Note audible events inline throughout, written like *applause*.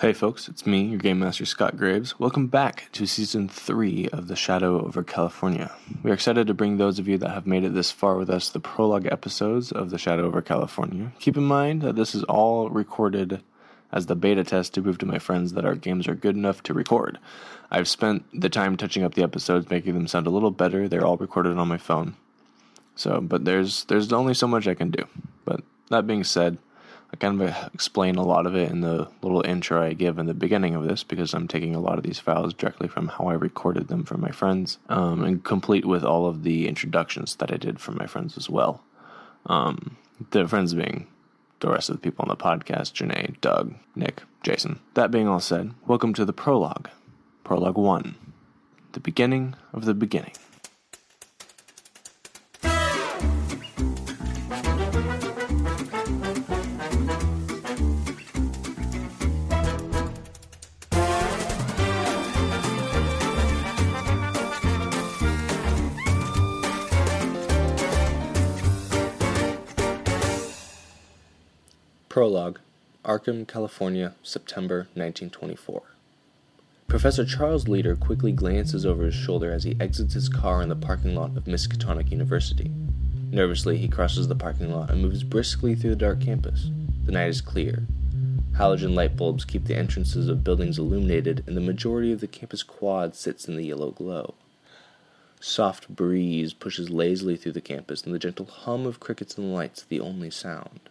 Hey folks, it's me, your Game Master Scott Graves. Welcome back to Season 3 of The Shadow over California. We are excited to bring those of you that have made it this far with us the prologue episodes of The Shadow over California. Keep in mind that this is all recorded as the beta test to prove to my friends that our games are good enough to record. I've spent the time touching up the episodes, making them sound a little better. They're all recorded on my phone. So, but there's there's only so much I can do. But that being said, I kind of explain a lot of it in the little intro I give in the beginning of this because I'm taking a lot of these files directly from how I recorded them from my friends, um, and complete with all of the introductions that I did for my friends as well. Um, the friends being the rest of the people on the podcast Janae, Doug, Nick, Jason. That being all said, welcome to the prologue. Prologue 1 The beginning of the beginning. Prologue Arkham, California, September 1924. Professor Charles Leader quickly glances over his shoulder as he exits his car in the parking lot of Miskatonic University. Nervously, he crosses the parking lot and moves briskly through the dark campus. The night is clear. Halogen light bulbs keep the entrances of buildings illuminated, and the majority of the campus quad sits in the yellow glow. Soft breeze pushes lazily through the campus, and the gentle hum of crickets and lights the only sound.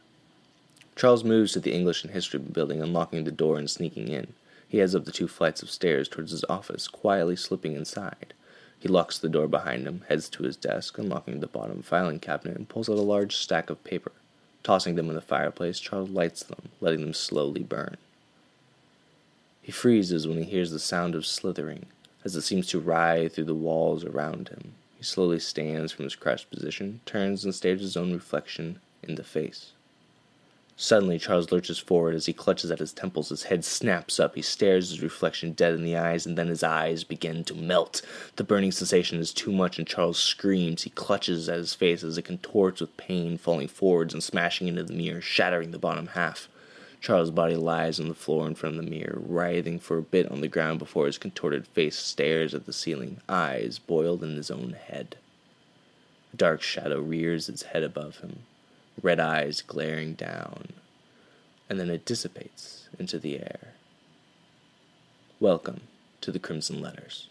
Charles moves to the English and History building, unlocking the door and sneaking in. He heads up the two flights of stairs towards his office, quietly slipping inside. He locks the door behind him, heads to his desk, unlocking the bottom filing cabinet, and pulls out a large stack of paper. Tossing them in the fireplace, Charles lights them, letting them slowly burn. He freezes when he hears the sound of slithering, as it seems to writhe through the walls around him. He slowly stands from his crouched position, turns, and stares his own reflection in the face. Suddenly, Charles lurches forward as he clutches at his temples. His head snaps up. He stares his reflection dead in the eyes, and then his eyes begin to melt. The burning sensation is too much, and Charles screams. He clutches at his face as it contorts with pain, falling forwards and smashing into the mirror, shattering the bottom half. Charles' body lies on the floor in front of the mirror, writhing for a bit on the ground before his contorted face stares at the ceiling, eyes boiled in his own head. A dark shadow rears its head above him red eyes glaring down, and then it dissipates into the air. Welcome to the Crimson Letters.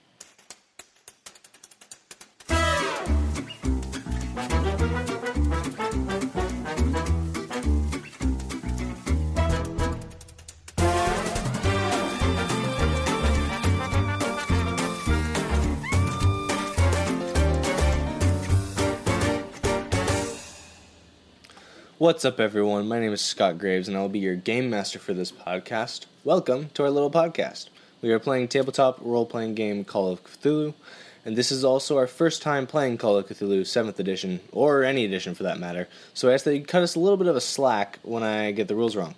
What's up, everyone? My name is Scott Graves, and I'll be your game master for this podcast. Welcome to our little podcast. We are playing tabletop role playing game Call of Cthulhu, and this is also our first time playing Call of Cthulhu 7th edition, or any edition for that matter, so I ask that you cut us a little bit of a slack when I get the rules wrong.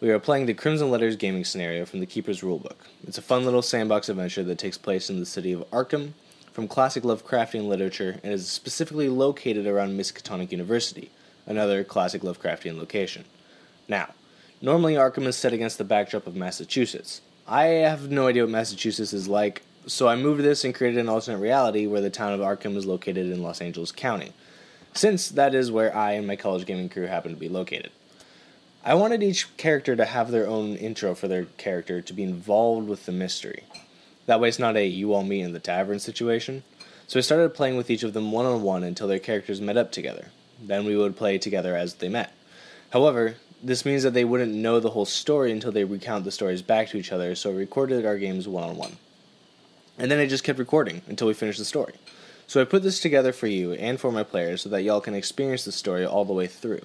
We are playing the Crimson Letters gaming scenario from the Keeper's Rulebook. It's a fun little sandbox adventure that takes place in the city of Arkham from classic Lovecraftian literature and is specifically located around Miskatonic University another classic Lovecraftian location. Now, normally Arkham is set against the backdrop of Massachusetts. I have no idea what Massachusetts is like, so I moved this and created an alternate reality where the town of Arkham is located in Los Angeles County, since that is where I and my college gaming crew happen to be located. I wanted each character to have their own intro for their character to be involved with the mystery. That way, it's not a you all meet in the tavern situation. So I started playing with each of them one on one until their characters met up together. Then we would play together as they met. However, this means that they wouldn't know the whole story until they recount the stories back to each other, so I recorded our games one on one. And then I just kept recording until we finished the story. So I put this together for you and for my players so that y'all can experience the story all the way through.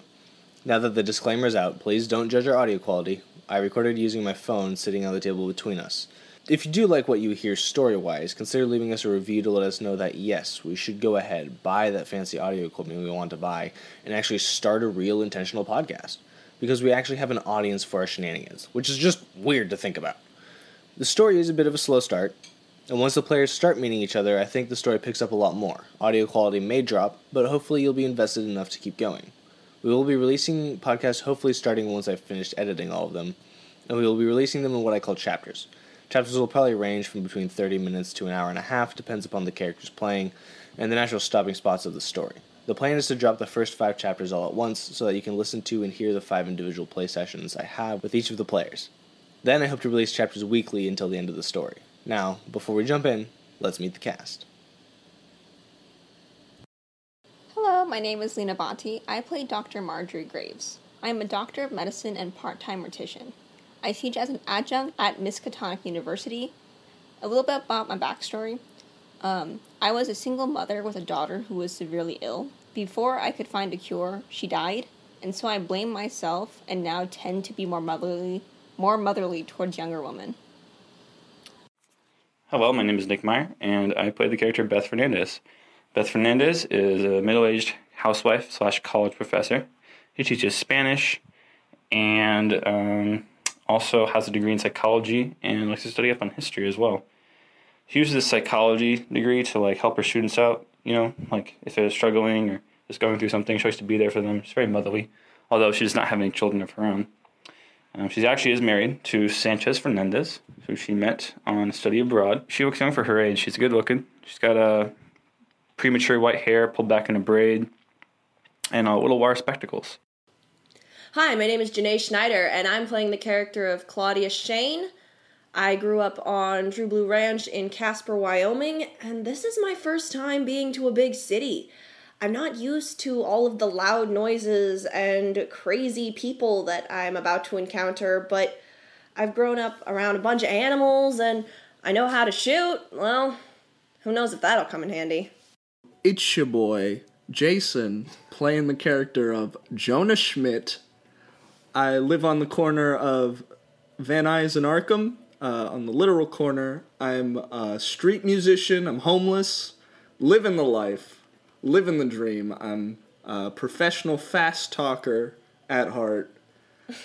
Now that the disclaimer is out, please don't judge our audio quality. I recorded using my phone sitting on the table between us. If you do like what you hear story wise, consider leaving us a review to let us know that yes, we should go ahead, buy that fancy audio equipment we want to buy, and actually start a real intentional podcast. Because we actually have an audience for our shenanigans, which is just weird to think about. The story is a bit of a slow start, and once the players start meeting each other, I think the story picks up a lot more. Audio quality may drop, but hopefully you'll be invested enough to keep going. We will be releasing podcasts hopefully starting once I've finished editing all of them, and we will be releasing them in what I call chapters. Chapters will probably range from between 30 minutes to an hour and a half, depends upon the characters playing and the natural stopping spots of the story. The plan is to drop the first five chapters all at once so that you can listen to and hear the five individual play sessions I have with each of the players. Then I hope to release chapters weekly until the end of the story. Now, before we jump in, let's meet the cast. Hello, my name is Lena Bonti. I play Dr. Marjorie Graves. I am a doctor of medicine and part time mortician. I teach as an adjunct at Miskatonic University. A little bit about my backstory. Um, I was a single mother with a daughter who was severely ill. Before I could find a cure, she died, and so I blame myself and now tend to be more motherly, more motherly towards younger women. Hello, my name is Nick Meyer, and I play the character Beth Fernandez. Beth Fernandez is a middle-aged housewife slash college professor. She teaches Spanish and um, also has a degree in psychology and likes to study up on history as well. She uses this psychology degree to like help her students out. You know, like if they're struggling or just going through something, she likes to be there for them. She's very motherly, although she does not have any children of her own. Um, she actually is married to Sanchez Fernandez, who she met on study abroad. She looks young for her age. She's good looking. She's got a premature white hair pulled back in a braid and a little wire spectacles. Hi, my name is Janae Schneider, and I'm playing the character of Claudia Shane. I grew up on Drew Blue Ranch in Casper, Wyoming, and this is my first time being to a big city. I'm not used to all of the loud noises and crazy people that I'm about to encounter, but I've grown up around a bunch of animals and I know how to shoot. Well, who knows if that'll come in handy. It's your boy, Jason, playing the character of Jonah Schmidt. I live on the corner of Van Nuys and Arkham, uh, on the literal corner. I'm a street musician, I'm homeless, living the life living the dream. I'm a professional fast talker at heart.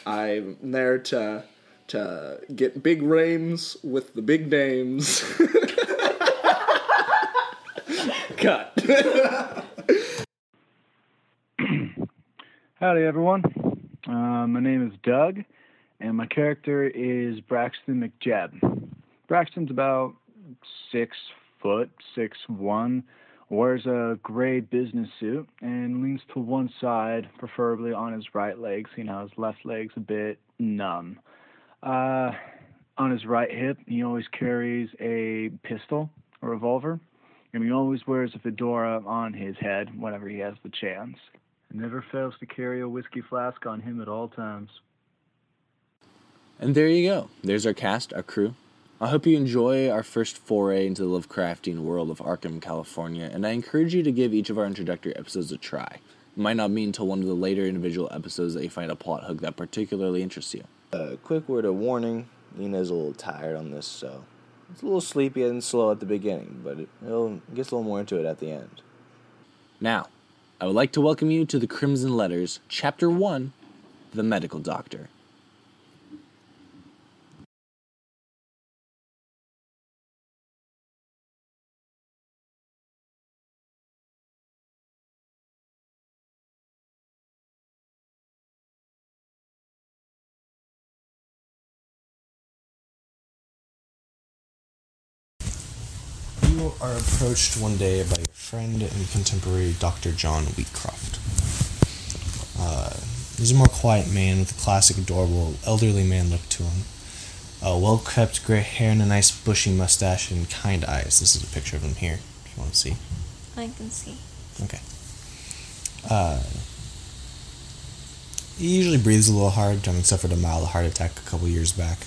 I'm there to to get big rains with the big dames. *laughs* Cut. Howdy, everyone. Uh, my name is Doug, and my character is Braxton McJeb. Braxton's about six foot, six one, wears a gray business suit and leans to one side, preferably on his right leg, seeing how his left leg's a bit numb. Uh, on his right hip, he always carries a pistol, a revolver, and he always wears a fedora on his head whenever he has the chance. And never fails to carry a whiskey flask on him at all times. And there you go. There's our cast, our crew. I hope you enjoy our first foray into the Lovecraftian world of Arkham, California, and I encourage you to give each of our introductory episodes a try. It might not be until one of the later individual episodes that you find a plot hook that particularly interests you. A quick word of warning Nina's a little tired on this, so it's a little sleepy and slow at the beginning, but it will gets a little more into it at the end. Now, I would like to welcome you to the Crimson Letters, Chapter 1 The Medical Doctor. Are approached one day by your friend and contemporary Dr. John Wheatcroft. Uh, he's a more quiet man with a classic, adorable, elderly man look to him. Uh, well kept gray hair and a nice bushy mustache and kind eyes. This is a picture of him here, if you want to see. I can see. Okay. Uh, he usually breathes a little hard, except for the mild heart attack a couple years back.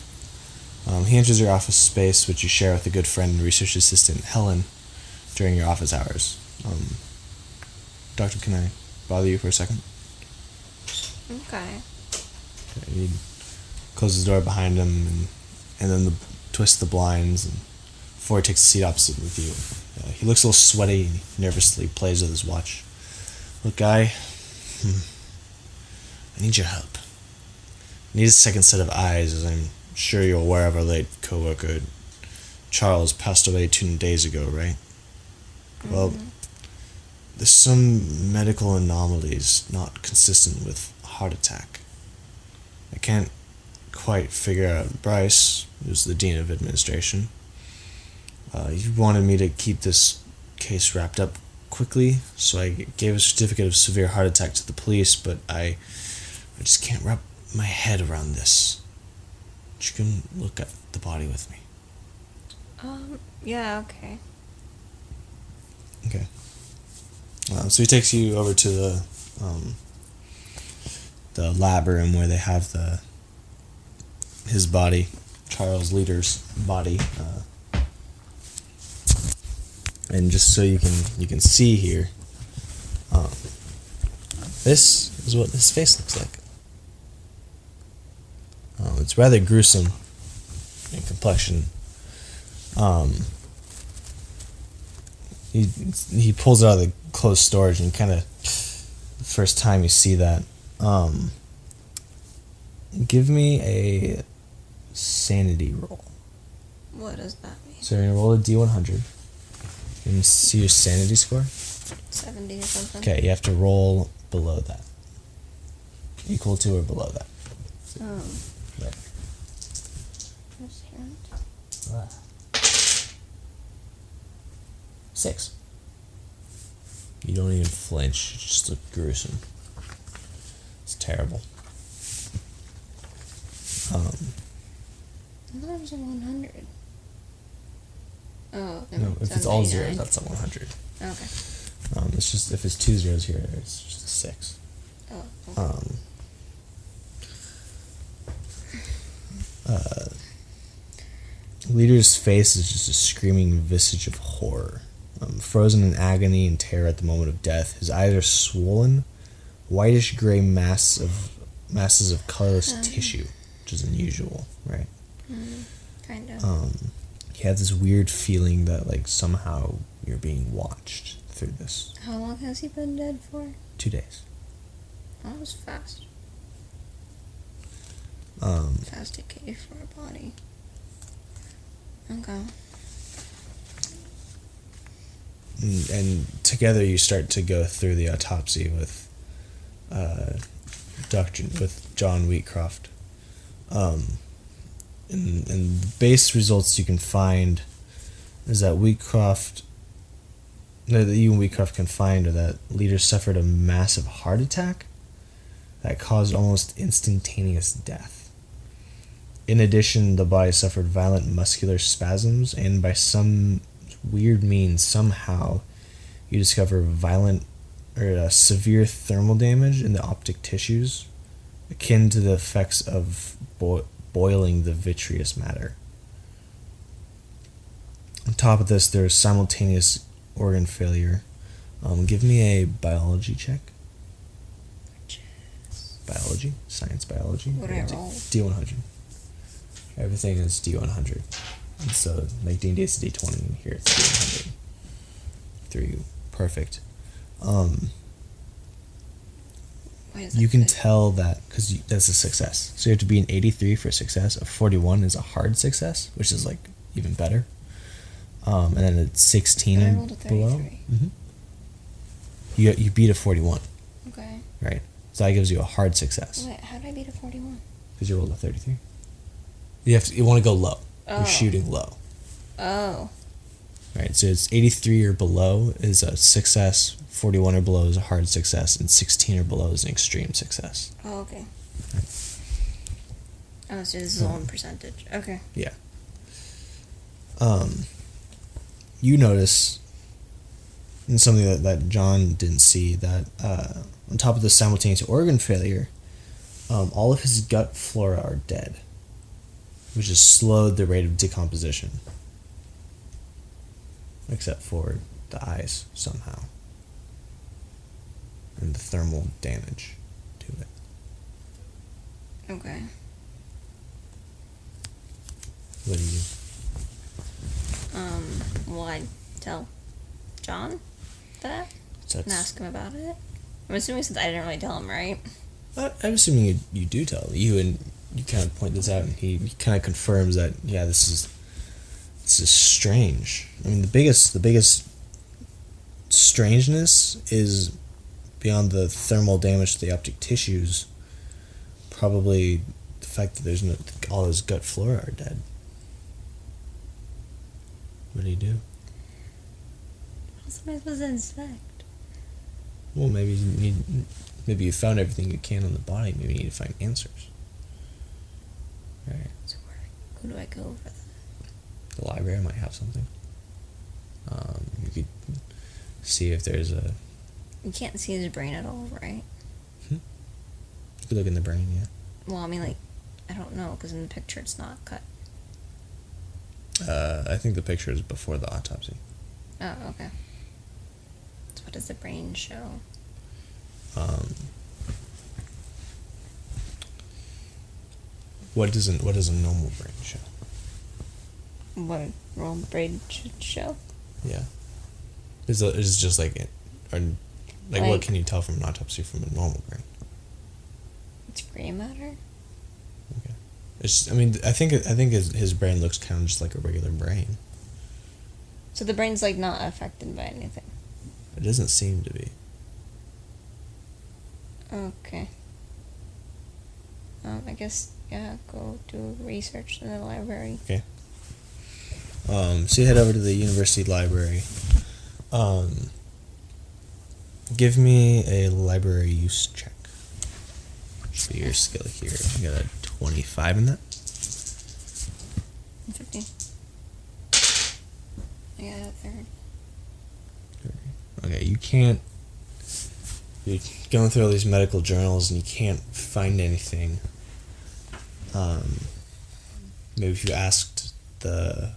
Um, he enters your office space, which you share with a good friend and research assistant, Helen, during your office hours. Um, doctor, can I bother you for a second? Okay. Okay, he closes the door behind him and, and then the, twists the blinds and before he takes a seat opposite with you. Uh, he looks a little sweaty and nervously plays with his watch. Look, guy, hmm, I need your help. I need a second set of eyes, as I'm sure you're aware of our late co-worker Charles passed away two days ago, right? Well, there's some medical anomalies not consistent with heart attack. I can't quite figure out Bryce, who's the dean of administration. Uh, he wanted me to keep this case wrapped up quickly, so I gave a certificate of severe heart attack to the police, but I, I just can't wrap my head around this. You can look at the body with me. Um, yeah, okay. Okay. Um, so he takes you over to the um, the lab room where they have the his body, Charles Leader's body, uh, and just so you can you can see here, um, this is what his face looks like. Um, it's rather gruesome in complexion. Um, he he pulls it out of the closed storage and kind of the first time you see that um give me a sanity roll What does that mean? so you're gonna roll a d100 and see your sanity score 70 or something? okay you have to roll below that equal to or below that Um, Here? six you don't even flinch you just look gruesome it's terrible um I thought it was a 100. Oh, No, if it's all zeros, that's a 100. Okay. Um, it's just if it's two zeros here, it's just a six. Oh, okay. Um, uh, leader's face is just a screaming visage of horror, um, frozen in agony and terror at the moment of death. His eyes are swollen, whitish gray mass of masses of colorless tissue, which is unusual, right? kind of. um, he had this weird feeling that like somehow you're being watched through this. How long has he been dead for? Two days. That was fast. Um, Fast decay for a body. Okay. and, and together you start to go through the autopsy with uh, Doctor with John Wheatcroft. Um, and, and the base results you can find is that Wheatcroft, no, that you and Wheatcroft can find are that leader suffered a massive heart attack that caused almost instantaneous death. In addition, the body suffered violent muscular spasms, and by some weird means, somehow, you discover violent or uh, severe thermal damage in the optic tissues, akin to the effects of bo- boiling the vitreous matter. On top of this, there's simultaneous organ failure. Um, give me a biology check. Biology, science biology. What do I D- roll? D100. Everything is D100. And so, like D&D is D20, and here it's D100. Three, perfect. Um, Why is that you can good? tell that because that's a success. So you have to be an 83 for success. A 41 is a hard success, which is like even better. Um, and then a 16 But I and rolled a below. 33. hmm You you beat a 41, Okay. right? So that gives you a hard success Wait, how did I beat a 41? because you rolled a 33. You have to. You want to go low. Oh. You're shooting low, Oh. right? So it's 83 or below is a success. 41 or below is a hard success, and 16 or below is an extreme success. Oh, okay. Oh, so this is all in percentage. Okay. Yeah. Um, you notice, and something that, that John didn't see, that uh, on top of the simultaneous organ failure, um, all of his gut flora are dead, which has slowed the rate of decomposition. Except for the eyes, somehow. And the thermal damage to it. Okay. What do you Um, will I tell John that do? and ask him about it? I'm assuming since I didn't really tell him, right? I- I'm assuming you, you do tell you and you kind of point this out, and he, he kind of confirms that yeah, this is this is strange. I mean, the biggest the biggest strangeness is beyond the thermal damage to the optic tissues. Probably the fact that there's no all his gut flora are dead. What do you do? What am I supposed to inspect? Well, maybe you need, maybe you found everything you can on the body. Maybe you need to find answers. Right. So where, who do I go for that? The library might have something. Um, you could see if there's a. You can't see his brain at all, right? You could look in the brain, yeah. Well, I mean, like, I don't know because in the picture it's not cut. Uh, I think the picture is before the autopsy. Oh, okay. So what does the brain show? Um, what doesn't what does a normal brain show? What a normal brain should show? Yeah, is it is just like it, or like, what can you tell from an autopsy from a normal brain? It's gray matter. Okay. It's I mean I think I think his, his brain looks kind of just like a regular brain. So the brain's like not affected by anything. It doesn't seem to be. Okay. Um, I guess yeah. Go do research in the library. Um, so you head over to the university library. Um, give me a library use check. Should be your skill here. You got a twenty-five in that. Fifteen. I got a third. Okay, you can't. You're going through all these medical journals and you can't find anything. Um, maybe if you asked the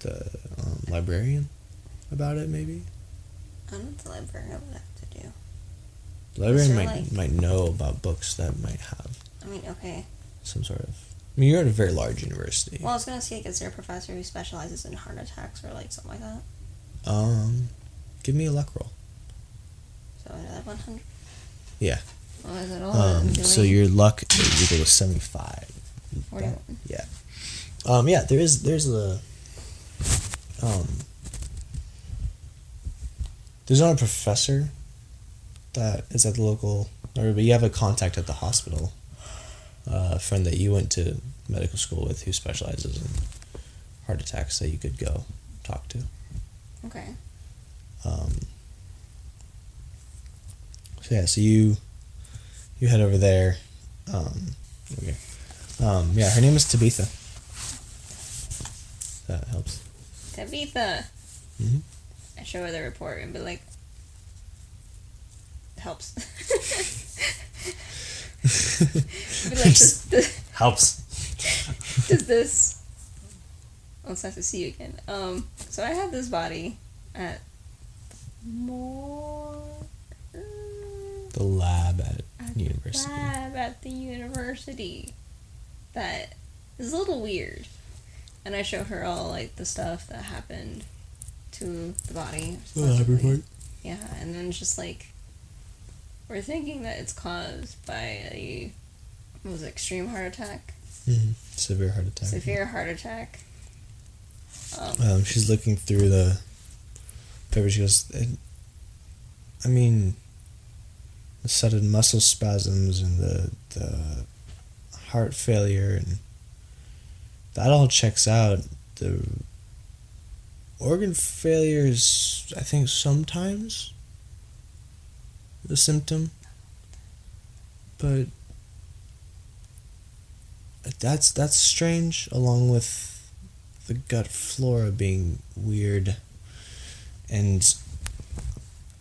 the um, librarian about it, maybe I don't know what the librarian would have to do. the librarian might like- might know about books that might have I mean, okay. some sort of. I mean, you're at a very large university. Well, I was gonna say, like, is there a professor who specializes in heart attacks or like something like that? Um, give me a luck roll. So another one hundred. Yeah. Oh, is it all? Um, so your luck is equal to seventy-five. 41. Yeah. Um, yeah, there is there's a um there's not a professor that is at the local or but you have a contact at the hospital. Uh, a friend that you went to medical school with who specializes in heart attacks that you could go talk to. Okay. Um, so yeah, so you you head over there. Um, okay. Um, yeah, her name is Tabitha. That helps. Tabitha. Mhm. I show her the report and be like, helps. *laughs* be like, *laughs* does, does, helps. does this? It's nice to see you again. Um, so I had this body at more The lab at at university. the lab at the university that is a little weird. And I show her all like the stuff that happened to the body. The lab supposedly. report. Yeah, and then just like we're thinking that it's caused by a what was it, extreme heart attack, Mhm. Severe heart attack. severe heart attack. Um, Um, she's looking through the paper. She goes, I mean, the sudden muscle spasms and the the heart failure and that all checks out. The organ failure is, I think, sometimes the symptom, but that's that's strange. Along with the gut flora being weird, and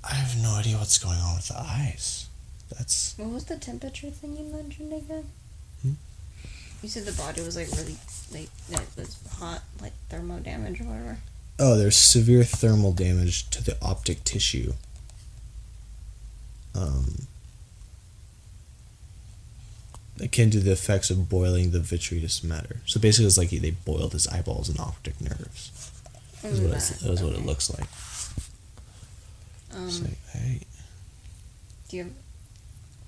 I have no idea what's going on with the eyes. That's what was the temperature thing you mentioned again? Hmm? You said the body was like really like it was hot, like thermal damage or whatever. oh, there's severe thermal damage to the optic tissue. Um, akin to the effects of boiling the vitreous matter. So basically, it's like they boiled his eyeballs and optic nerves. Is what, it's, That, is what it looks like. Um, It's like, hey, do you have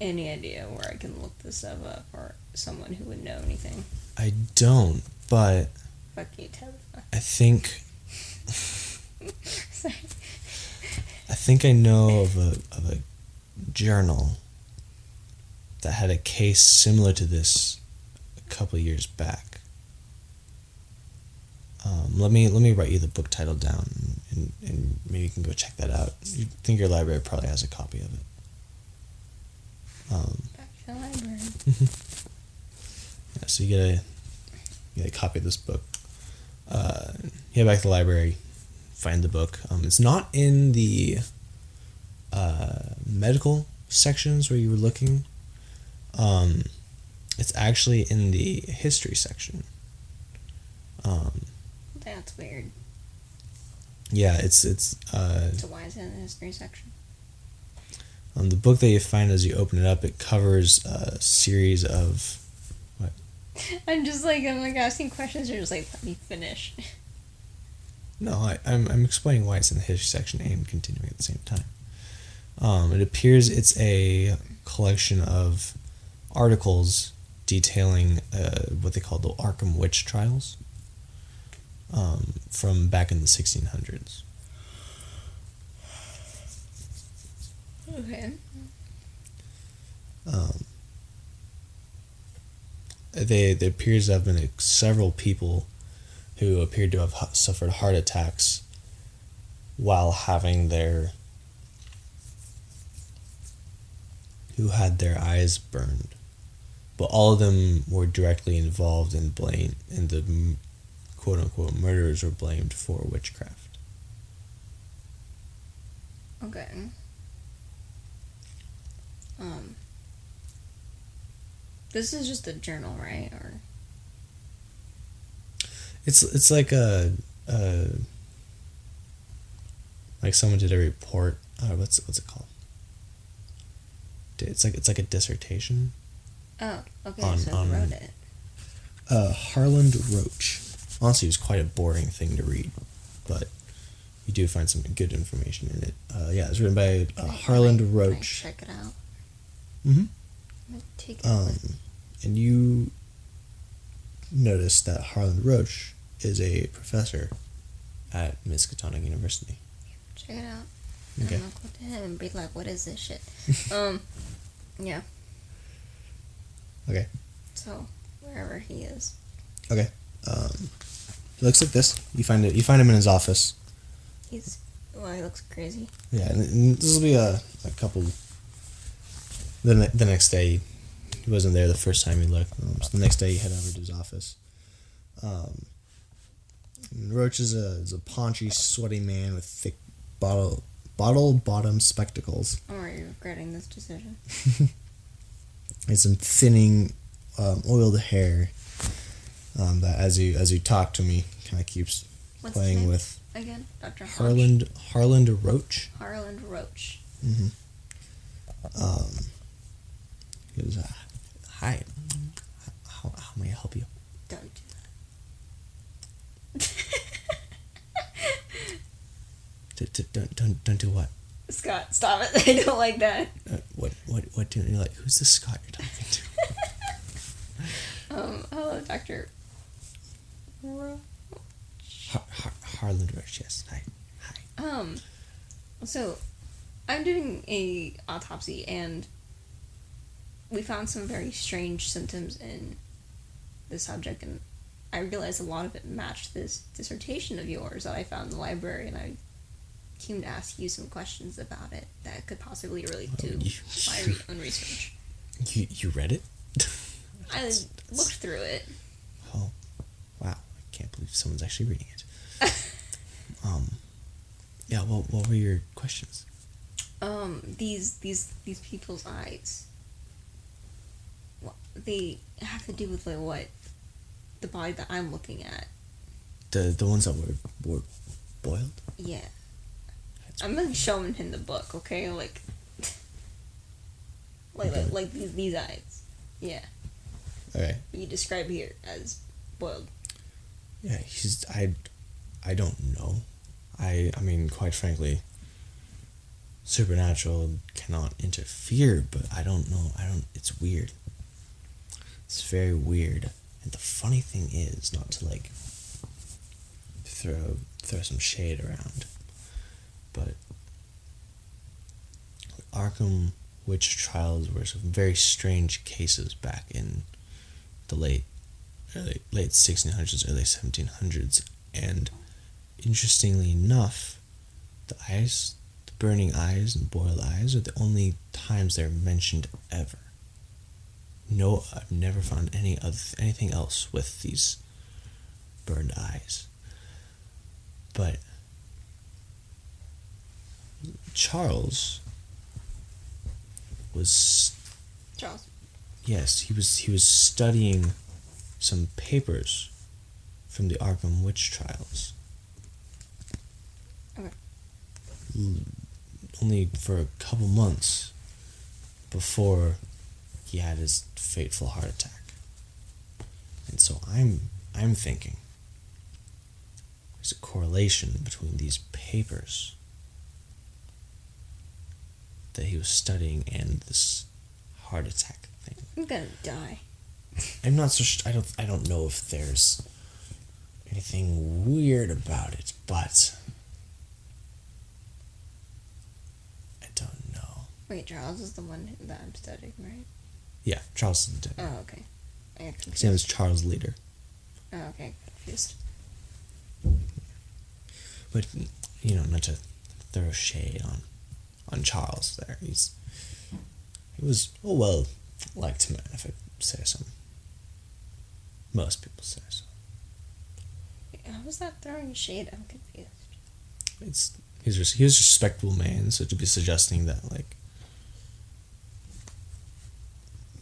any idea where I can look this stuff up or someone who would know anything? I don't, but Fuck you, Tabitha. I think Sorry. *laughs* I think I know of a of a journal that had a case similar to this a couple years back. Um, let me let me write you the book title down, and, and maybe you can go check that out. You think your library probably has a copy of it. Um, Back to the library. *laughs* yeah, so you get a you get a copy of this book. Uh, head back to the library, find the book. Um, it's not in the uh, medical sections where you were looking. Um, it's actually in the history section. Um, That's weird. yeah, it's it's uh, So why is it in the history section? Um, the book that you find as you open it up. It covers a series of What? I'm just like I'm like asking questions. You're just like let me finish. *laughs* No, I, I'm, I'm explaining why it's in the history section and continuing at the same time. Um, it appears it's a collection of articles detailing uh, what they call the Arkham Witch Trials um, from back in the 1600s. Okay. Um, they there appears to have been several people who appeared to have suffered heart attacks while having their who had their eyes burned, but all of them were directly involved in blame and the quote unquote murderers were blamed for witchcraft. Okay. Um. This is just a journal, right? Or It's it's like a, a like someone did a report. Uh, what's what's it called? It's like it's like a dissertation. oh, okay. On- so on- wrote it? Uh, Harland Roach. Honestly, it was quite a boring thing to read, but you do find some good information in it. Uh, yeah, it's written by uh, Harland can I- can I Roach. check it out. Mhm. I'm take. Um, and you notice that Harlan Roach is a professor at Miskatonic University. check it out. Okay. I'm gonna go to him and be like, "What is this shit?" *laughs* um. Yeah. Okay. So wherever he is. Okay. Um, it looks like this. You find it. You find him in his office. He's. Well, he looks crazy. Yeah, and, and this will be a, a couple. The ne- the next day, he wasn't there the first time he looked. Um, so the next day, he head over to his office. Um, Roach is a is a paunchy, sweaty man with thick bottle bottle bottom spectacles I'm already regretting this decision. *laughs* and some thinning, um, oiled hair. Um, that as you as you talk to me, kind of keeps What's playing with Again, Doctor Harland Harland Roach. Harland Roach. Um, he goes, uh, "Hi, how, how may I help you?" Don't do that. D- d- Don't don't don't do what? Scott, stop it! *laughs* I don't like that. Uh, what what what do you're like? Who's the Scott you're talking to? *laughs* Um, hello, Doctor. Har- Har- Harland Roach. Yes. Hi. Hi. Um, so I'm doing a autopsy and we found some very strange symptoms in the subject and I realized a lot of it matched this dissertation of yours that I found in the library and I came to ask you some questions about it that could possibly relate to you- *laughs* my re- own research. You you read it? I *laughs* looked through it. Oh, wow! I can't believe someone's actually reading it. *laughs* um, yeah. What what were your questions? um these these these people's eyes what they have to do with like what the body that i'm looking at The the ones that were were boiled. yeah That's i'm gonna show him the book okay like *laughs* like Okay. like, like these, these eyes yeah Okay. you describe here as boiled Yeah, he's I I don't know. I I mean, quite frankly, supernatural cannot interfere, but I don't know. I don't it's weird. It's very weird. And the funny thing is not to like throw throw some shade around, but Arkham witch trials were some very strange cases back in the late early, late 1600s, early 1700s, and interestingly enough, the eyes, the burning eyes and boiled eyes are the only times they're mentioned ever. No, I've never found any other anything else with these burned eyes. But Charles was Charles. yes, he was he was studying some papers from the Arkham witch trials. Okay. L- Only for a couple months before he had his fateful heart attack. And so I'm I'm thinking there's a correlation between these papers that he was studying and this heart attack thing. I'm gonna die. I'm not so. Sh- I don't. I don't know if there's anything weird about it, but I don't know. Wait, Charles is the one that I'm studying, right? Yeah, Charles is dead. Oh, okay. I His name is Charles Leader. Oh, okay. Confused. But you know, not to throw shade on on Charles there. He's he was a well liked man, if I say so. Most people say so. How was that throwing shade? I'm confused. It's he's he's a respectable man, so to be suggesting that like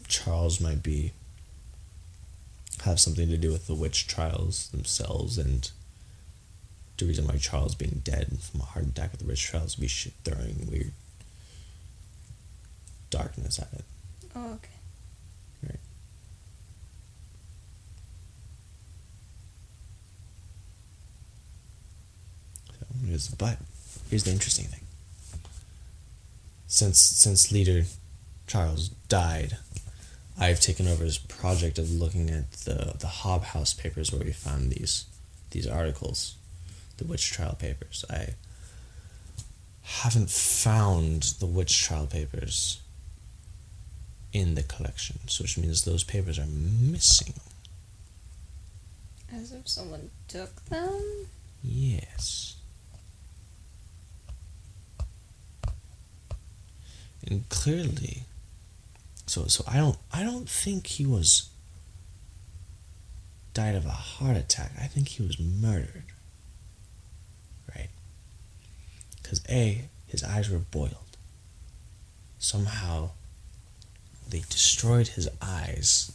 Charles might be have something to do with the witch trials themselves and the reason why Charles being dead from a heart attack with the witch trials would be shit throwing weird darkness at it. Oh, okay. Right. So here's but here's the interesting thing. Since since leader Charles died, I've taken over this project of looking at the the Hob House papers where we found these these articles, the witch trial papers. I haven't found the witch trial papers in the collection, so which means those papers are missing. As if someone took them? Yes. And clearly so so I don't I don't think he was died of a heart attack. I think he was murdered. Right? Cuz A his eyes were boiled. Somehow they destroyed his eyes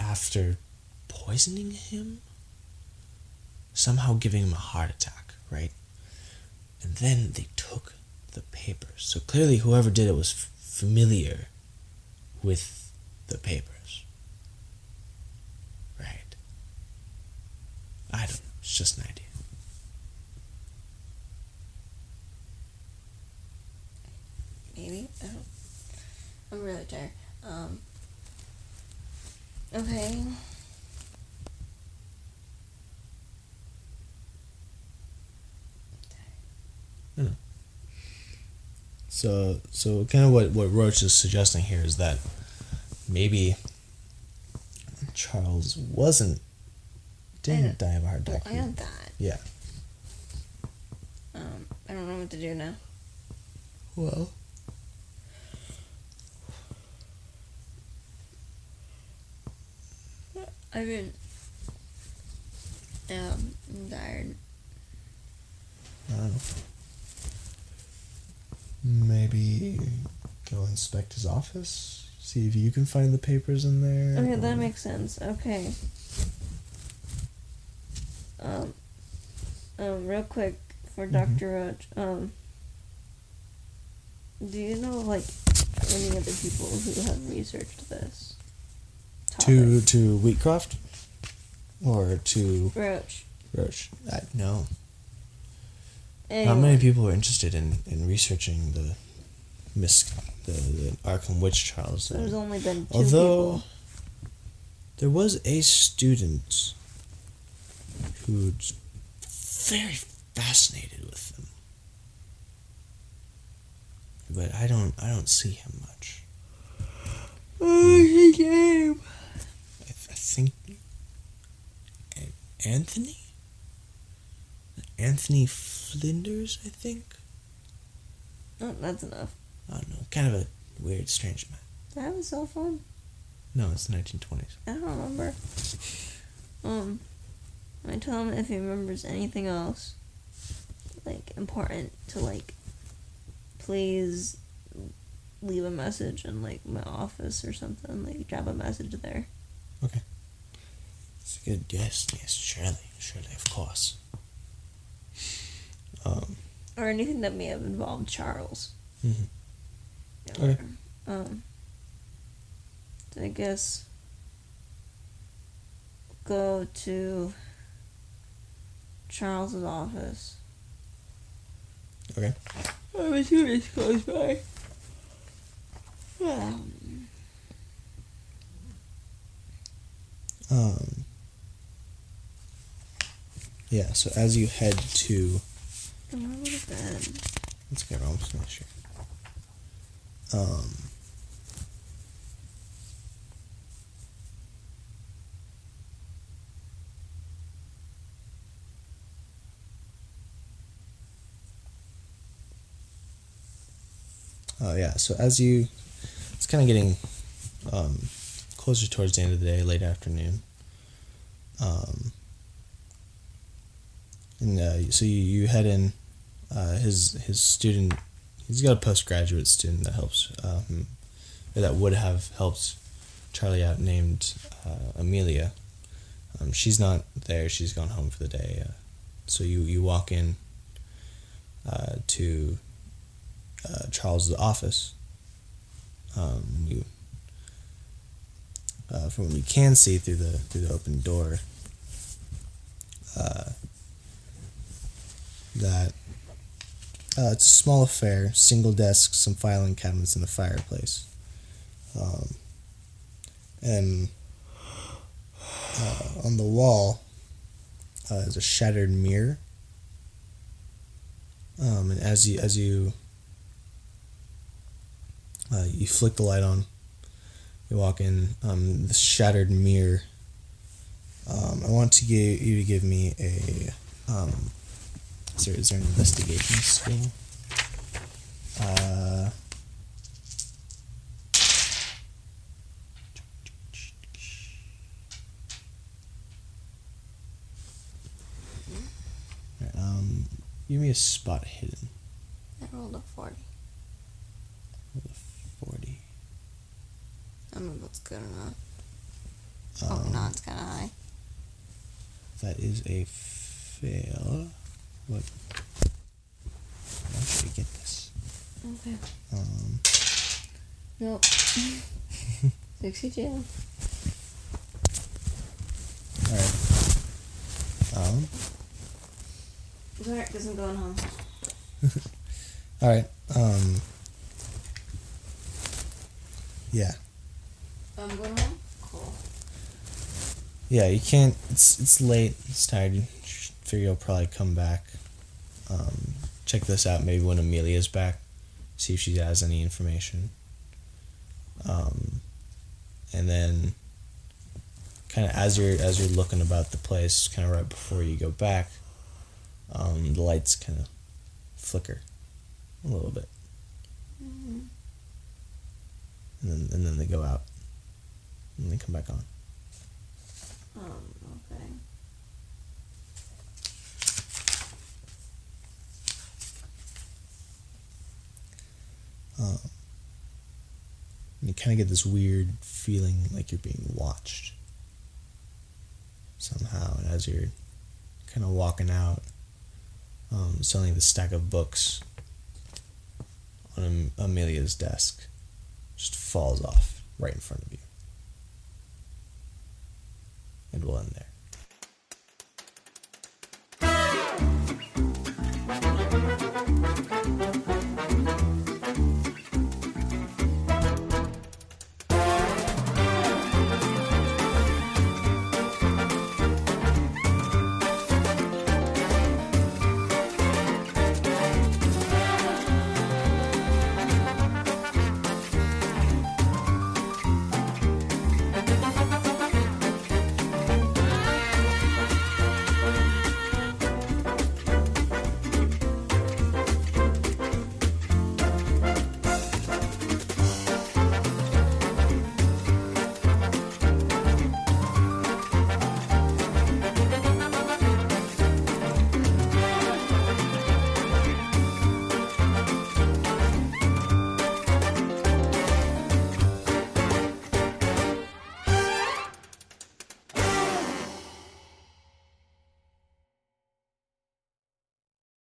after poisoning him somehow giving him a heart attack, right? And then they took the papers. So clearly, whoever did it was familiar with the papers, right? I don't know. It's just an idea. Maybe. I don't. I'm really tired. Um. Okay. So, so kind of what what Roach is suggesting here is that maybe Charles wasn't didn't die of a heart Well, attack. I got that. yeah. Um. I don't know what to do now. Well, I've been. Um. I'm tired. I don't know. Maybe go inspect his office. See if you can find the papers in there. Okay, that makes sense. Okay. Um. Um. Real quick for Mhm. Doctor Roach. Um. Do you know like any other people who have researched this? to topic? to Wheatcroft or to Roach. Roach. I, no, Anyway. not many people are interested in, in researching the mis the, the Arkham witch trials. There's only been two Although people. there was a student who's very fascinated with them. but I don't I don't see him much. Oh, his name. I, th- I think Anthony. Anthony Flinders, I think. Oh, that's enough. I don't know, kind of a weird, strange man. Do I have a cell phone? No, it's the 1920s. I don't remember. Um, I tell him if he remembers anything else, like important, to like, please leave a message in like my office or something. Like, drop a message there. Okay. It's a good guess. Yes, surely, surely, of course. Um, Or anything that may have involved Charles. Mhm. Okay. Um. so I guess go to Charles's office. Okay. I'm assuming it's close by. Yeah. Um, yeah, so as you head to. To bed. Let's get wrong, just make. Um, Oh yeah, so as you, it's kind of getting um, closer towards the end of the day, late afternoon. Um, and uh, so you, you head in. Uh, his his student, he's got a postgraduate student that helps, um, that would have helped Charlie out, named uh, Amelia. Um, she's not there; she's gone home for the day. Uh, so you you walk in uh, to Charles's office. Um, you, uh, from what you can see through the through the open door, uh, that uh, it's a small affair, single desk, some filing cabinets, and a fireplace. Um, and uh, on the wall uh, is a shattered mirror. Um, and as you as you uh, you flick the light on, you walk in. Um, the shattered mirror. Um, I want to give you to give me a. Is there is there an investigation skill? Uh, um, give me a spot hidden. I rolled a 40. Forty. I don't know if that's good or not. Um, oh, no, it's kind of high. That is a fail. What? How should I get this? Okay. Um, Nope. *laughs* 62. alright. Um, It's alright, because I'm going home. *laughs* alright. Um, yeah. I'm going home? Cool. Yeah, you can't. It's it's late. It's tired. You figure you'll probably come back. Um, check this out. Maybe when Amelia's back, see if she has any information. Um, and then, kind of as you're as you're looking about the place, kind of right before you go back, um, the lights kind of flicker a little bit, and then and then they go out, and they come back on. Um, okay. Um, you kind of get this weird feeling like you're being watched somehow. And as you're kind of walking out, um, suddenly the stack of books on Am- Amelia's desk just falls off right in front of you. And we'll end there.